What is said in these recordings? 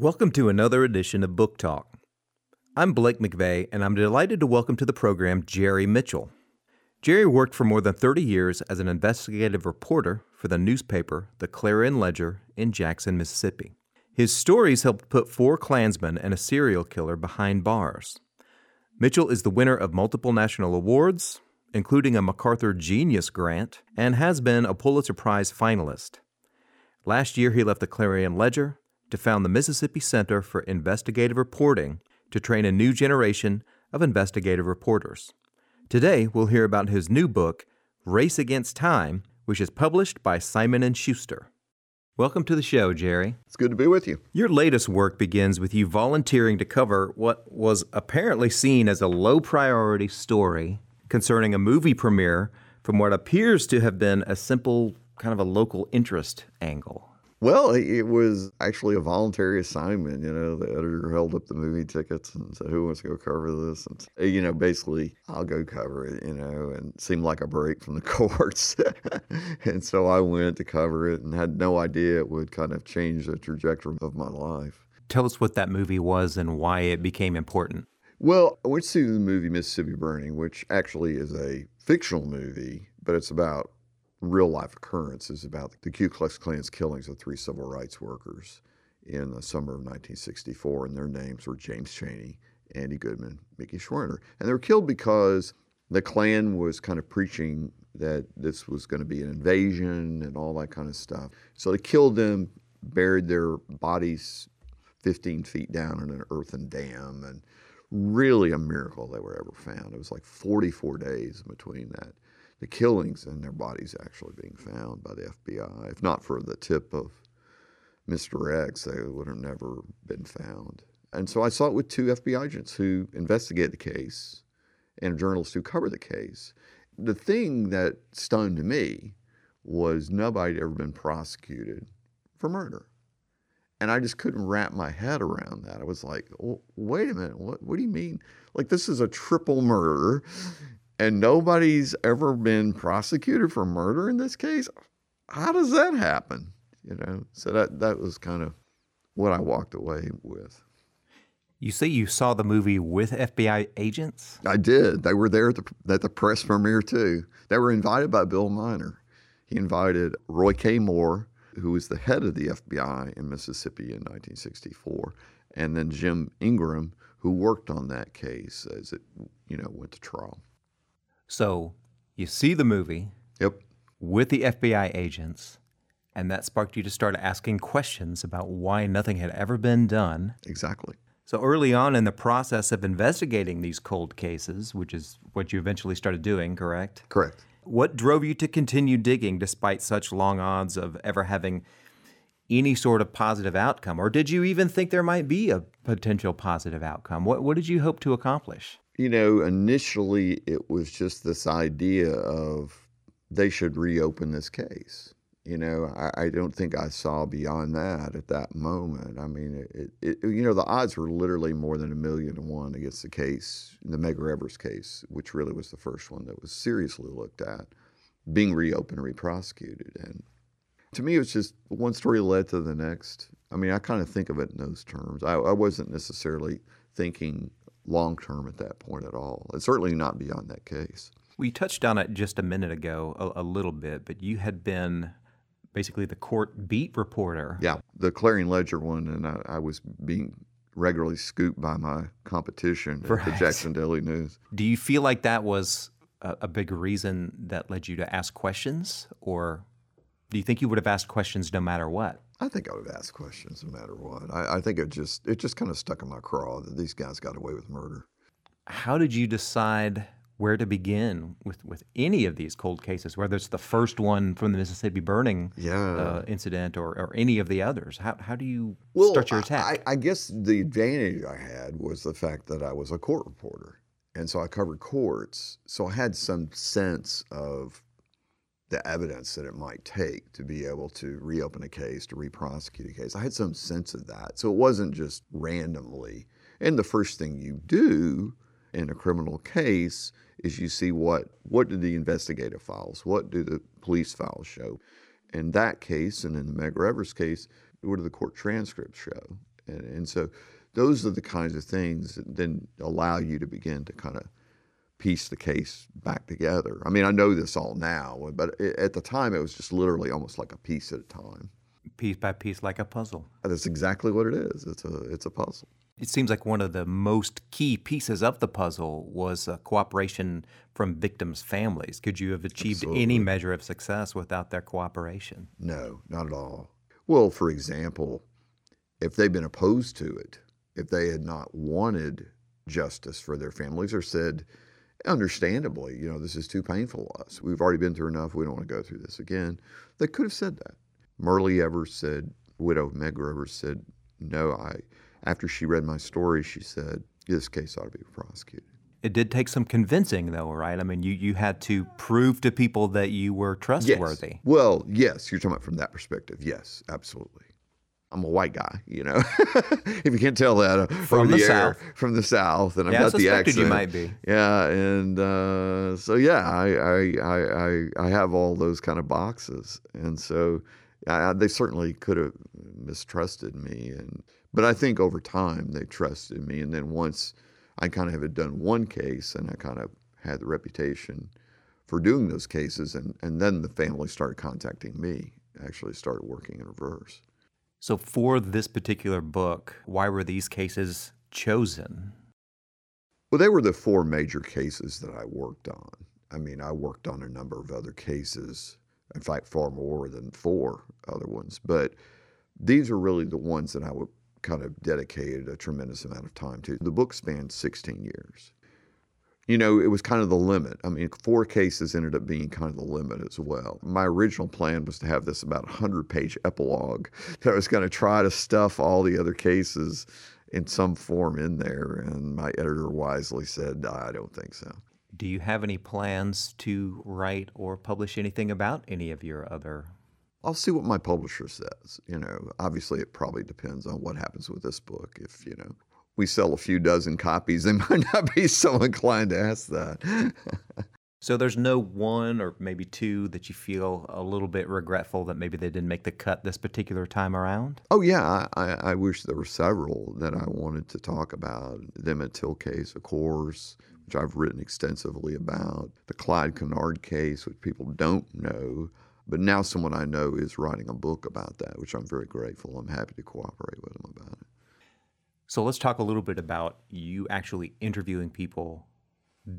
Welcome to another edition of Book Talk. I'm Blake McVeigh, and I'm delighted to welcome to the program Jerry Mitchell. Jerry worked for more than 30 years as an investigative reporter for the newspaper The Clarion Ledger in Jackson, Mississippi. His stories helped put four Klansmen and a serial killer behind bars. Mitchell is the winner of multiple national awards, including a MacArthur Genius Grant, and has been a Pulitzer Prize finalist. Last year, he left the Clarion Ledger to found the Mississippi Center for Investigative Reporting to train a new generation of investigative reporters. Today, we'll hear about his new book, Race Against Time, which is published by Simon and Schuster. Welcome to the show, Jerry. It's good to be with you. Your latest work begins with you volunteering to cover what was apparently seen as a low priority story concerning a movie premiere from what appears to have been a simple kind of a local interest angle. Well, it was actually a voluntary assignment. You know, the editor held up the movie tickets and said, "Who wants to go cover this?" And uh, you know, basically, I'll go cover it. You know, and it seemed like a break from the courts, and so I went to cover it and had no idea it would kind of change the trajectory of my life. Tell us what that movie was and why it became important. Well, I went to see the movie Mississippi Burning, which actually is a fictional movie, but it's about real life occurrences about the Ku Klux Klan's killings of three civil rights workers in the summer of 1964, and their names were James Chaney, Andy Goodman, Mickey Schwerner. And they were killed because the Klan was kind of preaching that this was going to be an invasion and all that kind of stuff. So they killed them, buried their bodies 15 feet down in an earthen dam, and really a miracle they were ever found. It was like 44 days between that the killings and their bodies actually being found by the FBI. If not for the tip of Mr. X, they would have never been found. And so I saw it with two FBI agents who investigated the case and a journalist who covered the case. The thing that stunned me was nobody had ever been prosecuted for murder. And I just couldn't wrap my head around that. I was like, wait a minute, what, what do you mean? Like, this is a triple murder and nobody's ever been prosecuted for murder in this case. How does that happen? You know, so that that was kind of what I walked away with. You say you saw the movie with FBI agents? I did. They were there at the, at the press premiere too. They were invited by Bill Minor. He invited Roy K. Moore, who was the head of the FBI in Mississippi in 1964, and then Jim Ingram, who worked on that case as it, you know, went to trial. So you see the movie. Yep. With the FBI agents, and that sparked you to start asking questions about why nothing had ever been done. Exactly. So early on in the process of investigating these cold cases, which is what you eventually started doing, correct? Correct. What drove you to continue digging despite such long odds of ever having any sort of positive outcome? Or did you even think there might be a potential positive outcome? What, what did you hope to accomplish? You know, initially it was just this idea of they should reopen this case. You know, I, I don't think I saw beyond that at that moment. I mean, it, it, you know, the odds were literally more than a million to one against the case, the Medgar Evers case, which really was the first one that was seriously looked at, being reopened, reprosecuted. And to me, it was just one story led to the next. I mean, I kind of think of it in those terms. I, I wasn't necessarily thinking long term at that point at all. And certainly not beyond that case. We touched on it just a minute ago, a, a little bit, but you had been basically the court beat reporter. Yeah, the Clarion Ledger one, and I, I was being regularly scooped by my competition right. at the Jackson Daily News. Do you feel like that was a, a big reason that led you to ask questions, or do you think you would have asked questions no matter what? I think I would have asked questions no matter what. I, I think it just it just kind of stuck in my craw that these guys got away with murder. How did you decide where to begin with, with any of these cold cases, whether it's the first one from the Mississippi burning yeah. uh, incident or, or any of the others? How, how do you well, start your attack? I, I guess the advantage I had was the fact that I was a court reporter. And so I covered courts. So I had some sense of the evidence that it might take to be able to reopen a case, to reprosecute a case. I had some sense of that. So it wasn't just randomly. And the first thing you do in a criminal case is you see what what do the investigative files, what do the police files show. In that case, and in the Medgar Evers case, what do the court transcripts show? And, and so those are the kinds of things that then allow you to begin to kind of piece the case back together. I mean, I know this all now, but at the time it was just literally almost like a piece at a time. Piece by piece like a puzzle. That's exactly what it is. It's a it's a puzzle. It seems like one of the most key pieces of the puzzle was uh, cooperation from victims' families. Could you have achieved Absolutely. any measure of success without their cooperation? No, not at all. Well, for example, if they'd been opposed to it, if they had not wanted justice for their families or said, understandably, you know, this is too painful to us. We've already been through enough. We don't want to go through this again. They could have said that. Myrlie Evers said, widow Meg Evers said, no, I, after she read my story, she said, this case ought to be prosecuted. It did take some convincing, though, right? I mean, you, you had to prove to people that you were trustworthy. Yes. Well, yes, you're talking about from that perspective. Yes, absolutely. I'm a white guy, you know. if you can't tell that uh, From the air, South. from the South, and I've Yeah, got the accent. you might be. Yeah, and uh, so yeah, I, I I I I have all those kind of boxes, and so I, they certainly could have mistrusted me, and but I think over time they trusted me, and then once I kind of had done one case, and I kind of had the reputation for doing those cases, and and then the family started contacting me. Actually, started working in reverse. So, for this particular book, why were these cases chosen? Well, they were the four major cases that I worked on. I mean, I worked on a number of other cases, in fact, far more than four other ones, but these are really the ones that I would kind of dedicated a tremendous amount of time to. The book spanned 16 years. You know, it was kind of the limit. I mean, four cases ended up being kind of the limit as well. My original plan was to have this about 100 page epilogue that I was going to try to stuff all the other cases in some form in there. And my editor wisely said, I don't think so. Do you have any plans to write or publish anything about any of your other? I'll see what my publisher says. You know, obviously, it probably depends on what happens with this book. If, you know, we sell a few dozen copies, they might not be so inclined to ask that. So there's no one or maybe two that you feel a little bit regretful that maybe they didn't make the cut this particular time around? oh, yeah, I, I, wish there were several that I wanted to talk about. The Emmett Till case, of course, which I've written extensively about. The Clyde Kennard case, which people don't know. But now someone I know is writing a book about that, which I'm very grateful. I'm happy to cooperate with them about it. So let's talk a little bit about you actually interviewing people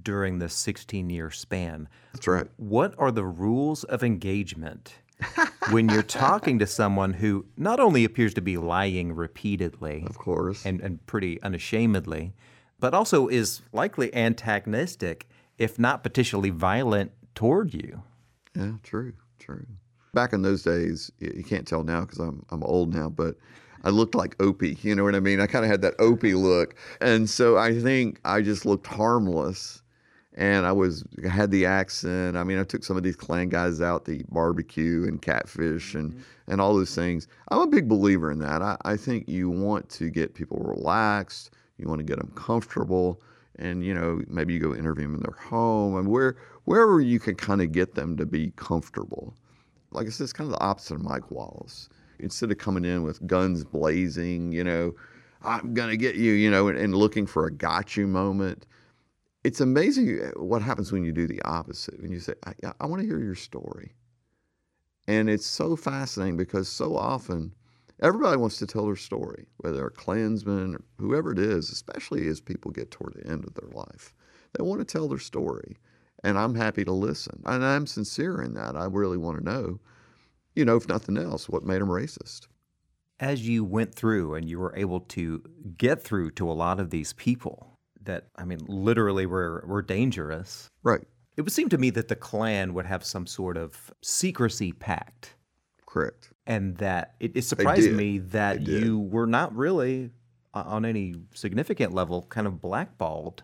during this 16 year span. That's right. What are the rules of engagement when you're talking to someone who not only appears to be lying repeatedly Of course. and, and pretty unashamedly, but also is likely antagonistic, if not potentially violent toward you? Yeah, true, true. Back in those days, you can't tell now because I'm I'm old now, but I looked like Opie. You know what I mean? I kind of had that Opie look, and so I think I just looked harmless, and I was had the accent. I mean, I took some of these Klan guys out to eat barbecue and catfish and mm-hmm. and all those things. I'm a big believer in that. I, I think you want to get people relaxed. You want to get them comfortable and you know maybe you go interview them in their home and where wherever you can kind of get them to be comfortable. Like I said, it's kind of the opposite of Mike Wallace. Instead of coming in with guns blazing, you know, I'm gonna get you, you know, and, and looking for a got you moment. It's amazing eh, what happens when you do the opposite. When you say, I, I want to hear your story. And it's so fascinating because so often everybody wants to tell their story, whether they're a Klansman or whoever it is, especially as people get toward the end of their life. They want to tell their story. And I'm happy to listen. And I'm sincere in that. I really want to know, you know, if nothing else, what made them racist. As you went through and you were able to get through to a lot of these people that, I mean, literally were, were dangerous, Right. it would seem to me that the Klan would have some sort of secrecy pact. Correct. and that it, it surprised me that you were not really uh, on any significant level kind of blackballed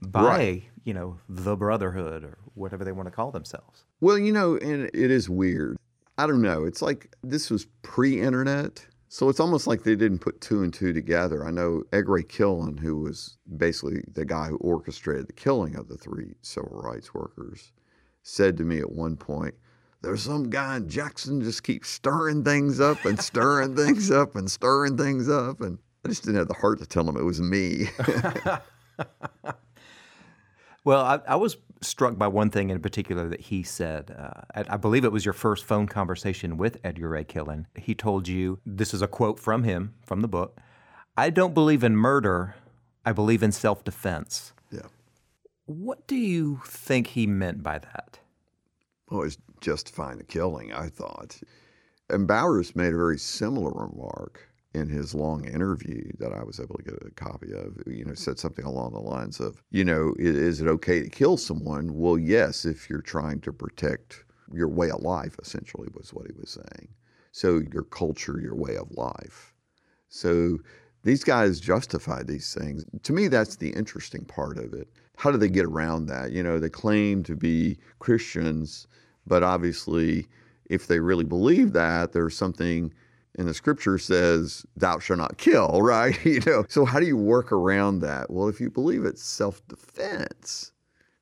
by Right. you know the brotherhood or whatever they want to call themselves Well, you know, and it is weird. I don't know. It's like this was pre internet. So it's almost like they didn't put two and two together. I know Ray Killen, who was basically the guy who orchestrated the killing of the three civil rights workers, said to me at one point, there's some guy in Jackson just keeps stirring things up and stirring things up and stirring things up. And I just didn't have the heart to tell him it was me. well, I, I, was struck by one thing in particular that he said. Uh, I, I, believe it was your first phone conversation with Edgar Ray Killen. He told you this is a quote from him from the book I don't believe in murder, I believe in self defense. Yeah. What do you think he meant by that? Well, it's justifying the killing, I thought. And Bowers made a very similar remark in his long interview that I was able to get a copy of, you know, mm-hmm. said something along the lines of, you know, is it okay to kill someone? Well, yes, if you're trying to protect your way of life, essentially, was what he was saying. So your culture, your way of life. So these guys justify these things. To me, that's the interesting part of it. How do they get around that? You know, they claim to be Christians, but obviously, if they really believe that, there's something and the scripture says, Thou shalt not kill, right? you know, so how do you work around that? Well, if you believe it's self defense,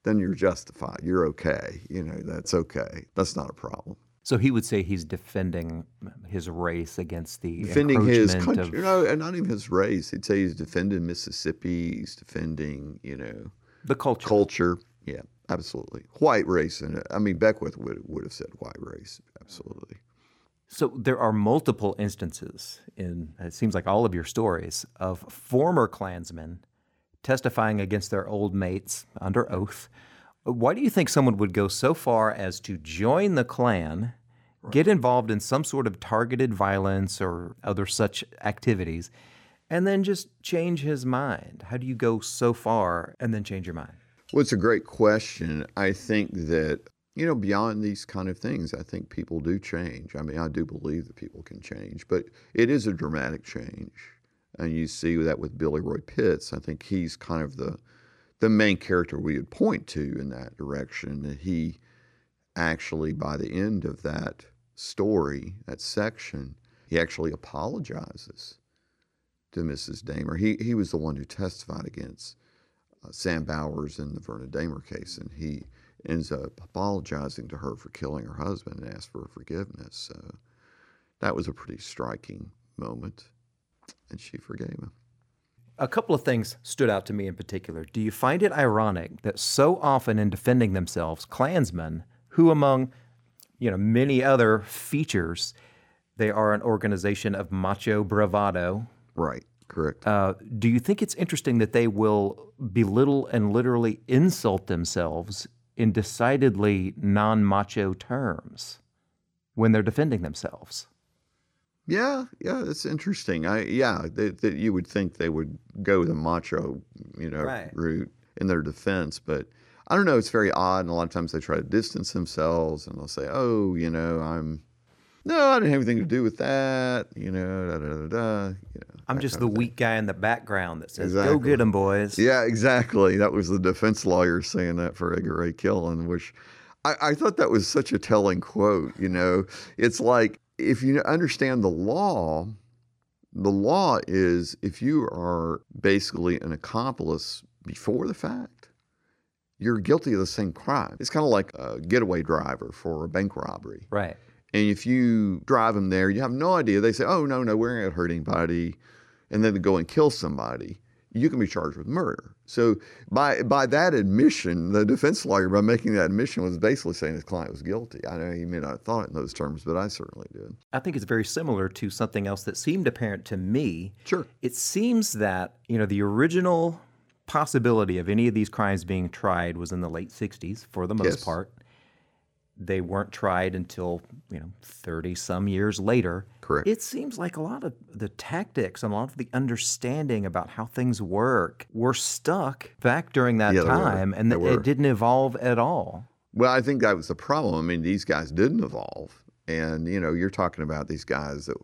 then you're justified. You're okay. You know, that's okay. That's not a problem. So he would say he's defending his race against the defending his country, of, you know, and not even his race. He'd say he's defending Mississippi. He's defending, you know, the culture. Culture, yeah, absolutely. White race, and I mean Beckwith would would have said white race, absolutely. So there are multiple instances in it seems like all of your stories of former Klansmen testifying against their old mates under oath. Why do you think someone would go so far as to join the Klan, right. get involved in some sort of targeted violence or other such activities, and then just change his mind? How do you go so far and then change your mind? Well, it's a great question. I think that you know, beyond these kind of things, I think people do change. I mean, I do believe that people can change, but it is a dramatic change. And you see that with Billy Roy Pitts. I think he's kind of the the main character we would point to in that direction. That he actually, by the end of that story, that section, he actually apologizes to Mrs. Dahmer. He he was the one who testified against uh, Sam Bowers in the Vernon Dahmer case, and he ends up apologizing to her for killing her husband and asks for forgiveness. So that was a pretty striking moment, and she forgave him. A couple of things stood out to me in particular. Do you find it ironic that so often in defending themselves, Klansmen, who among you know many other features, they are an organization of macho bravado. Right. Correct. Uh, do you think it's interesting that they will belittle and literally insult themselves in decidedly non macho terms when they're defending themselves. Yeah, yeah, that's interesting. I yeah, that you would think they would go the macho, you know, right. route in their defense, but I don't know. It's very odd, and a lot of times they try to distance themselves, and they'll say, "Oh, you know, I'm no, I didn't have anything to do with that," you know, da da da da. You know, I'm just the weak guy in the background that says, exactly. "Go get them, boys." Yeah, exactly. That was the defense lawyer saying that for Edgar Ray Killen, which I, I thought that was such a telling quote. You know, it's like if you understand the law, the law is if you are basically an accomplice before the fact, you're guilty of the same crime. It's kind of like a getaway driver for a bank robbery. Right. And if you drive them there, you have no idea. They say, oh, no, no, we're not going to hurt anybody and then to go and kill somebody, you can be charged with murder. So by by that admission, the defense lawyer, by making that admission, was basically saying his client was guilty. I know he may not have thought it in those terms, but I certainly did. I think it's very similar to something else that seemed apparent to me. Sure. It seems that, you know, the original possibility of any of these crimes being tried was in the late 60s for the most yes. part they weren't tried until you know 30 some years later. Correct. It seems like a lot of the tactics and a lot of the understanding about how things work were stuck back during that yeah, time and it didn't evolve at all. Well i think that was the problem. I mean these guys didn't evolve. And you know you're talking about these guys that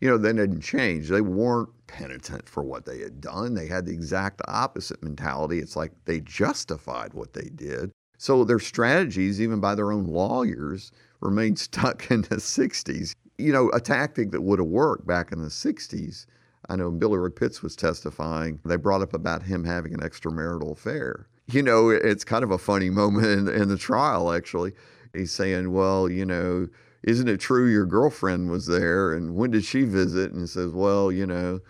you know they didn't change. They weren't penitent for what they had done. They had the exact opposite mentality. It's like they justified what they did so their strategies, even by their own lawyers, remained stuck in the 60s. You know, a tactic that would have worked back in the 60s. I know Billy Roy Pitts was testifying. They brought up about him having an extramarital affair. You know, it's kind of a funny moment in, in the trial, actually. He's saying, well, you know, isn't it true your girlfriend was there? And when did she visit? And he says, well, you know,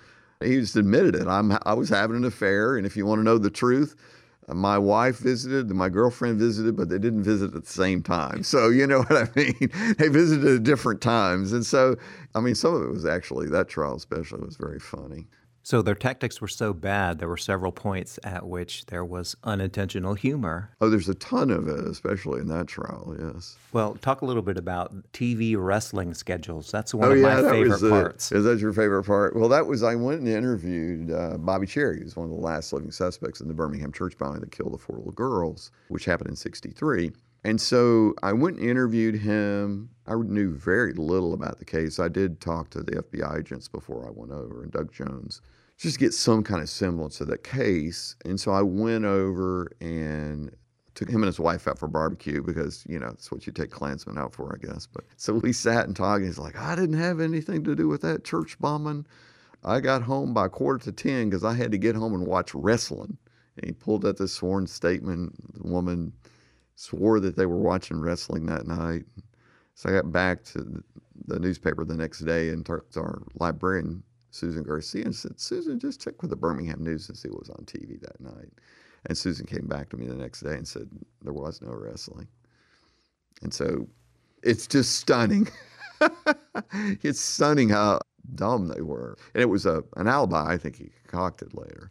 he just admitted it. I'm, I was having an affair. And if you want to know the truth, my wife visited, my girlfriend visited, but they didn't visit at the same time. So, you know what I mean? they visited at different times. And so, I mean, some of it was actually, that trial especially was very funny. So their tactics were so bad, there were several points at which there was unintentional humor. Oh, there's a ton of it, especially in that trial, yes. Well, talk a little bit about TV wrestling schedules. That's one oh, of yeah, my favorite parts. Is that your favorite part? Well, that was, I went and interviewed uh, Bobby Cherry, who's one of the last living suspects in the Birmingham church bombing that killed the four little girls, which happened in 63. And so I went and interviewed him. I knew very little about the case. I did talk to the FBI agents before I went over, and Doug Jones just to get some kind of semblance of the case. And so I went over and took him and his wife out for barbecue because, you know, that's what you take Klansmen out for, I guess. But so we sat and talked, and he's like, I didn't have anything to do with that church bombing. I got home by quarter to 10 because I had to get home and watch wrestling. And he pulled out this sworn statement. The woman swore that they were watching wrestling that night. So I got back to the newspaper the next day and talked to our librarian Susan Garcia and said, Susan, just check with the Birmingham News and see what was on TV that night. And Susan came back to me the next day and said, there was no wrestling. And so it's just stunning. it's stunning how dumb they were. And it was a, an alibi I think he concocted later,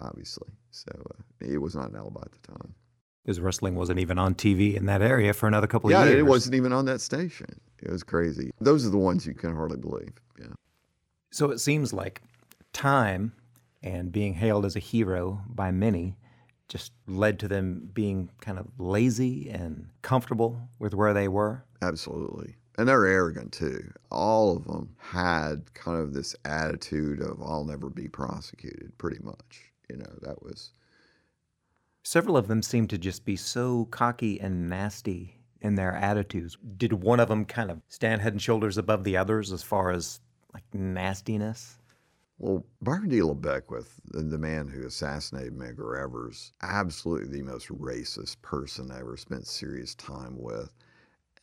obviously. So uh, it was not an alibi at the time. Because wrestling wasn't even on TV in that area for another couple of years. Yeah, it wasn't even on that station. It was crazy. Those are the ones you can hardly believe. Yeah. So it seems like time and being hailed as a hero by many just led to them being kind of lazy and comfortable with where they were. Absolutely. And they're arrogant too. All of them had kind of this attitude of, I'll never be prosecuted, pretty much. You know, that was. Several of them seemed to just be so cocky and nasty in their attitudes. Did one of them kind of stand head and shoulders above the others as far as like nastiness? Well, Byron D. LeBeckwith, the, the man who assassinated Medgar Evers, absolutely the most racist person I ever spent serious time with.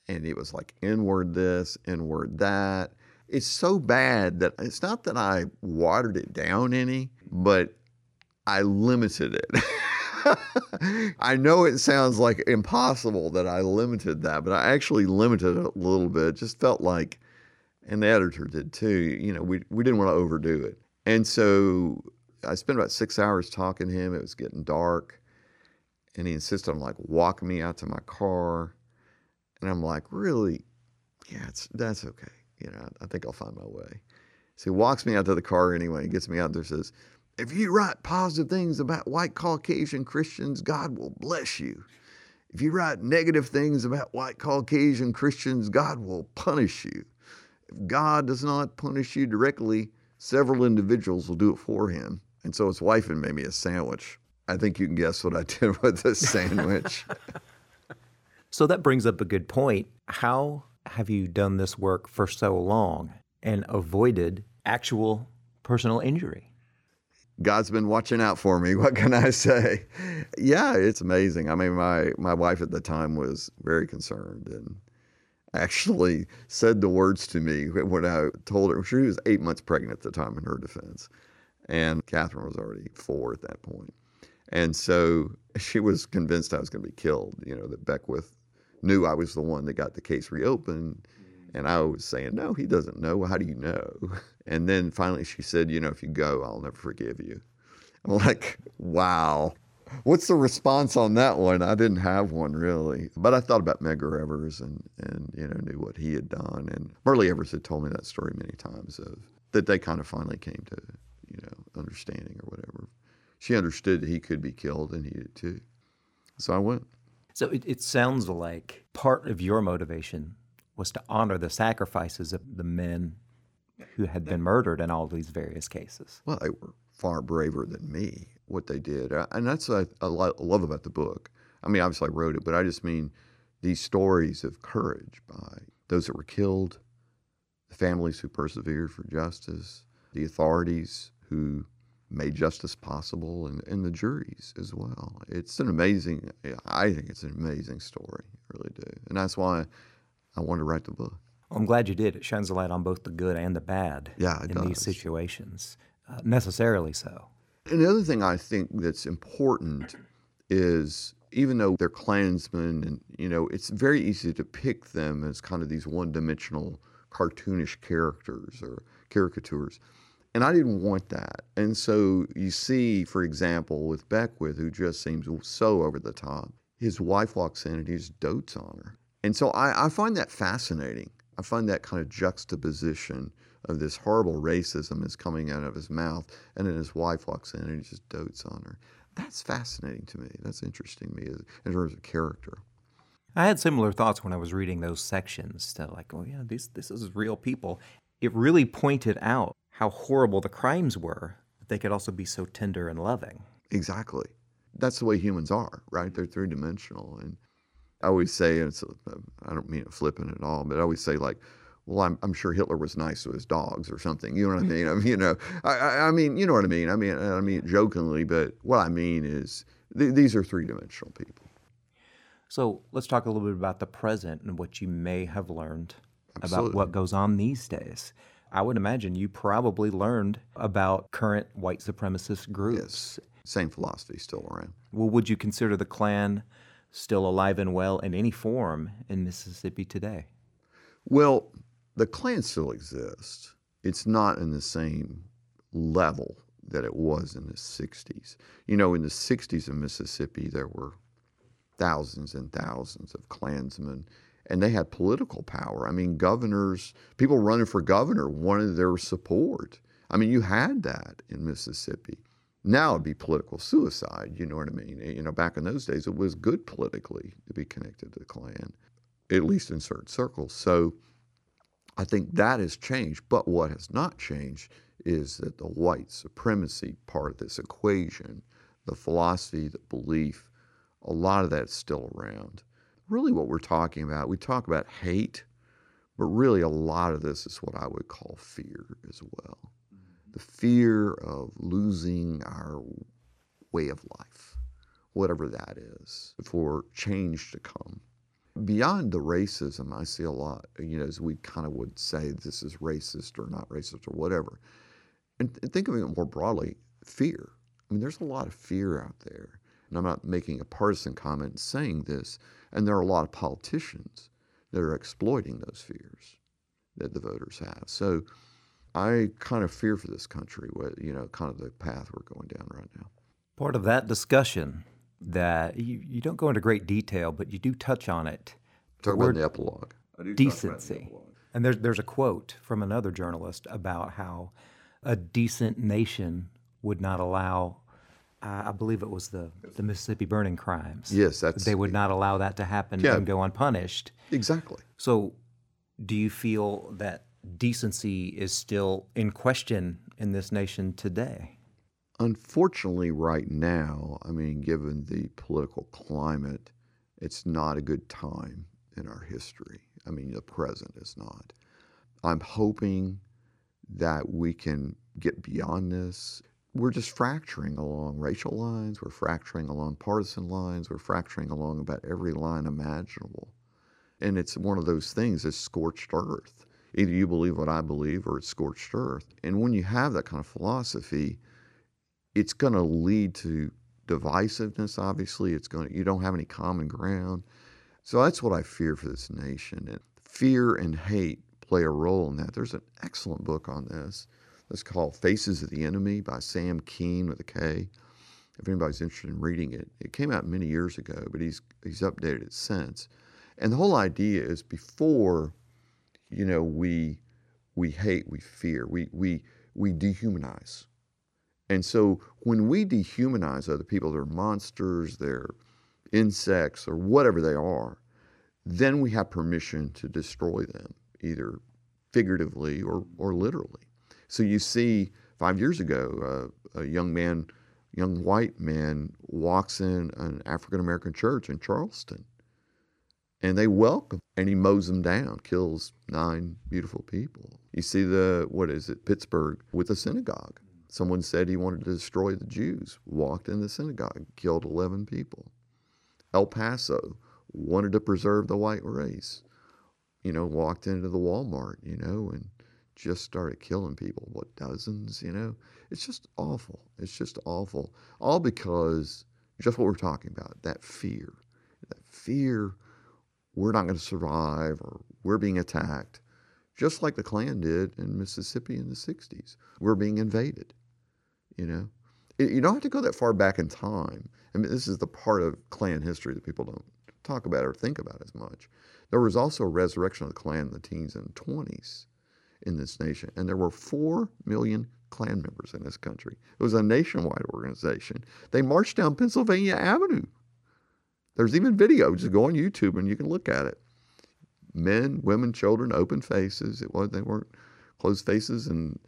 And it was like N-word this, N-word that. It's so bad that it's not that I watered it down any, but I limited it. I know it sounds like impossible that I limited that, but I actually limited it a little bit. It just felt like and the editor did too. You know, we we didn't want to overdo it, and so I spent about six hours talking to him. It was getting dark, and he insisted on like walking me out to my car, and I'm like, really, yeah, it's that's okay. You know, I think I'll find my way. So he walks me out to the car anyway. He gets me out there. Says, if you write positive things about white Caucasian Christians, God will bless you. If you write negative things about white Caucasian Christians, God will punish you. If God does not punish you directly, several individuals will do it for him. And so his wife had made me a sandwich. I think you can guess what I did with the sandwich. so that brings up a good point. How have you done this work for so long and avoided actual personal injury? God's been watching out for me. What can I say? Yeah, it's amazing. I mean, my my wife at the time was very concerned, and actually said the words to me when I told her. She was eight months pregnant at the time in her defense. And Catherine was already four at that point. And so she was convinced I was going to be killed, you know, that Beckwith knew I was the one that got the case reopened. And I was saying, no, he doesn't know. How do you know? And then finally she said, you know, if you go, I'll never forgive you. I'm like, wow. What's the response on that one? I didn't have one really, but I thought about Medgar Evers and and you know knew what he had done. And Myrlie Evers had told me that story many times of that they kind of finally came to you know understanding or whatever. She understood that he could be killed, and he did too. So I went. So it, it sounds like part of your motivation was to honor the sacrifices of the men who had been murdered in all these various cases. Well, they were far braver than me what they did. Uh, and that's what I, I love about the book. I mean, obviously I wrote it, but I just mean these stories of courage by those that were killed, the families who persevered for justice, the authorities who made justice possible and, and the juries as well. It's an amazing, I think it's an amazing story, I really do. And that's why I wanted to write the book. I'm glad you did. It shines a light on both the good and the bad yeah, in does. these situations, uh, necessarily so. And the other thing I think that's important is even though they're Klansmen, and you know, it's very easy to pick them as kind of these one-dimensional, cartoonish characters or caricatures. And I didn't want that. And so you see, for example, with Beckwith, who just seems so over the top, his wife walks in and he just dotes on her. And so I, I find that fascinating. I find that kind of juxtaposition of this horrible racism is coming out of his mouth, and then his wife walks in and he just dotes on her. That's fascinating to me. That's interesting to me in terms of character. I had similar thoughts when I was reading those sections. To like, oh yeah, this this is real people. It really pointed out how horrible the crimes were. But they could also be so tender and loving. Exactly. That's the way humans are, right? They're three dimensional, and I always say, and it's, uh, I don't mean it flippant at all, but I always say like, well, I'm, I'm sure Hitler was nice to his dogs or something. You know what I mean? I mean, you know, I, I mean, you know what I mean. I mean, I mean it jokingly, but what I mean is th- these are three dimensional people. So let's talk a little bit about the present and what you may have learned Absolutely. about what goes on these days. I would imagine you probably learned about current white supremacist groups. Yes, same philosophy still around. Well, would you consider the Klan still alive and well in any form in Mississippi today? Well, the Klan still exists. It's not in the same level that it was in the 60s. You know, in the 60s in Mississippi, there were thousands and thousands of Klansmen, and they had political power. I mean, governors, people running for governor wanted their support. I mean, you had that in Mississippi. Now it'd be political suicide, you know what I mean? You know, back in those days, it was good politically to be connected to the Klan, at least in certain circles. So I think that has changed. But what has not changed is that the white supremacy part of this equation, the philosophy, the belief, a lot of that's still around. Really, what we're talking about, we talk about hate, but really a lot of this is what I would call fear as well. The fear of losing our way of life, whatever that is, for change to come. Beyond the racism, I see a lot, you know, as we kind of would say this is racist or not racist or whatever. And think of it more broadly fear. I mean, there's a lot of fear out there. And I'm not making a partisan comment saying this. And there are a lot of politicians that are exploiting those fears that the voters have. So I kind of fear for this country, What you know, kind of the path we're going down right now. Part of that discussion that you, you don't go into great detail, but you do touch on it. Talk about the epilogue. Decency. And there's, there's a quote from another journalist about how a decent nation would not allow uh, I believe it was the, the Mississippi burning crimes. Yes, that's they would not allow that to happen Yeah. and go unpunished. exactly. So, do you feel that decency is still in question in this nation today? Unfortunately, right now, I mean, given the political climate, it's not a good time in our history. I mean, the present is not. I'm hoping that we can get beyond this. We're just fracturing along racial lines, we're fracturing along partisan lines, we're fracturing along about every line imaginable. And it's one of those things that's scorched earth. Either you believe what I believe or it's scorched earth. And when you have that kind of philosophy, it's going to lead to divisiveness obviously. It's going to you don't have any common ground. So that's what i fear for this nation and fear and hate play a role in that. There's an excellent book on this. It's called faces of the enemy by sam keen with a k. If anybody's interested in reading it it came out many years ago but he's he's updated it since. And the whole idea is before you know we we hate we fear we we we dehumanize and so when we dehumanize other people, they're monsters, they're insects, or whatever they are, then we have permission to destroy them, either figuratively or, or literally. So you see, five years ago, uh, a young man, young white man, walks in an African American church in Charleston. And they welcome, and he mows them down, kills nine beautiful people. You see the, what is it, Pittsburgh with a synagogue Someone said he wanted to destroy the Jews, walked in the synagogue, killed 11 people. El Paso wanted to preserve the white race, you know, walked into the Walmart, you know, and just started killing people. What, dozens, you know? It's just awful. It's just awful. All because just what we're talking about that fear. That fear we're not going to survive or we're being attacked, just like the Klan did in Mississippi in the 60s. We're being invaded, you know? You don't have to go that far back in time. I mean, this is the part of Klan history that people don't talk about or think about as much. There was also a resurrection of the Klan in the teens and 20s in this nation, and there were 4 million Klan members in this country. It was a nationwide organization. They marched down Pennsylvania Avenue. There's even video. Just go on YouTube and you can look at it. Men, women, children, open faces. It was they weren't closed faces, and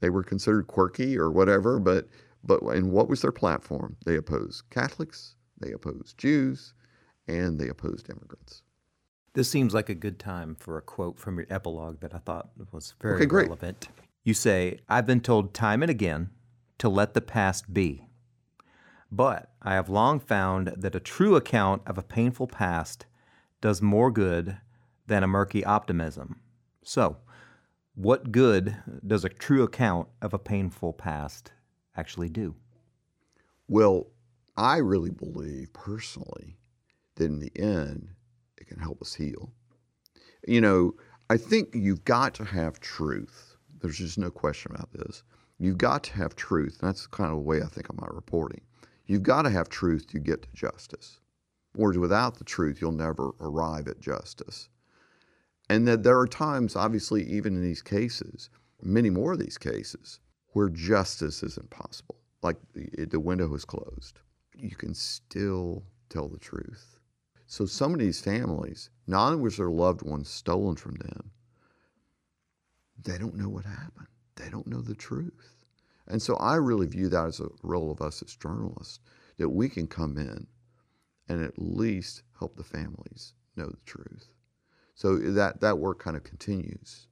they were considered quirky or whatever. But but and what was their platform? They opposed Catholics, they opposed Jews, and they opposed immigrants. This seems like a good time for a quote from your epilogue that I thought was very okay, great. relevant. You say, I've been told time and again to let the past be. But I have long found that a true account of a painful past does more good than a murky optimism. So, what good does a true account of a painful past actually do? Well, I really believe personally that in the end, it can help us heal. You know, I think you've got to have truth there's just no question about this. You've got to have truth. And that's kind of the way I think of my reporting. You've got to have truth to get to justice. Whereas without the truth, you'll never arrive at justice. And that there are times, obviously, even in these cases, many more of these cases, where justice isn't possible. Like the window is closed. You can still tell the truth. So some of these families, not only was their loved one stolen from them, they don't know what happened. They don't know the truth. And so I really view that as a role of us as journalists that we can come in and at least help the families know the truth. So that, that work kind of continues.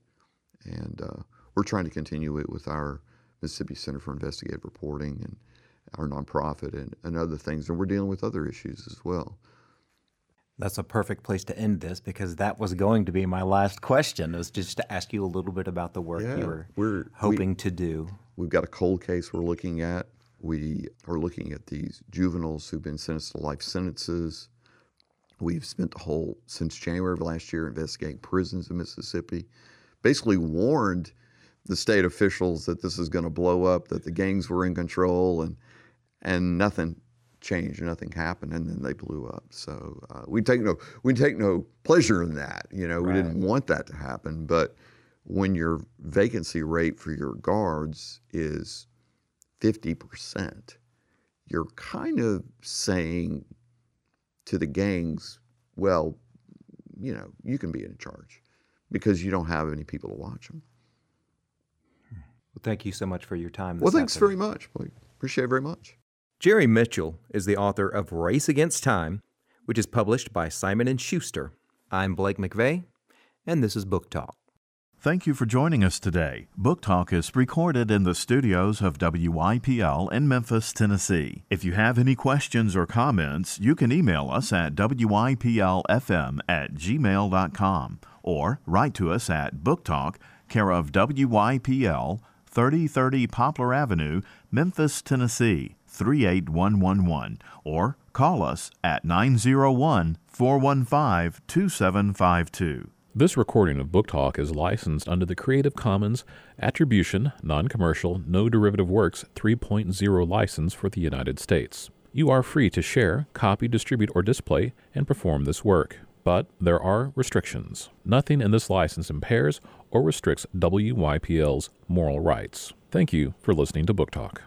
And uh, we're trying to continue it with our Mississippi Center for Investigative Reporting and our nonprofit and, and other things. And we're dealing with other issues as well. That's a perfect place to end this because that was going to be my last question. It was just to ask you a little bit about the work yeah, you were we're, hoping we, to do. We've got a cold case we're looking at. We are looking at these juveniles who've been sentenced to life sentences. We've spent the whole since January of last year investigating prisons in Mississippi. Basically warned the state officials that this is going to blow up, that the gangs were in control, and and nothing changed, nothing happened, and then they blew up. So uh, we take no we take no pleasure in that. You know, right. we didn't want that to happen. But when your vacancy rate for your guards is fifty percent, you're kind of saying to the gangs, well, you know, you can be in charge because you don't have any people to watch them. Well, thank you so much for your time. well, thanks very much. Appreciate it very much. Jerry Mitchell is the author of Race Against Time, which is published by Simon & Schuster. I'm Blake McVeigh, and this is Book Talk. Thank you for joining us today. Book Talk is recorded in the studios of WYPL in Memphis, Tennessee. If you have any questions or comments, you can email us at WYPLFM at gmail.com or write to us at Book Talk, care of WYPL, 3030 Poplar Avenue, Memphis, Tennessee 38111 or call us at 901 415 2752. This recording of Book Talk is licensed under the Creative Commons Attribution, Non Commercial, No Derivative Works 3.0 license for the United States. You are free to share, copy, distribute, or display and perform this work. But there are restrictions. Nothing in this license impairs or restricts WYPL's moral rights. Thank you for listening to Book Talk.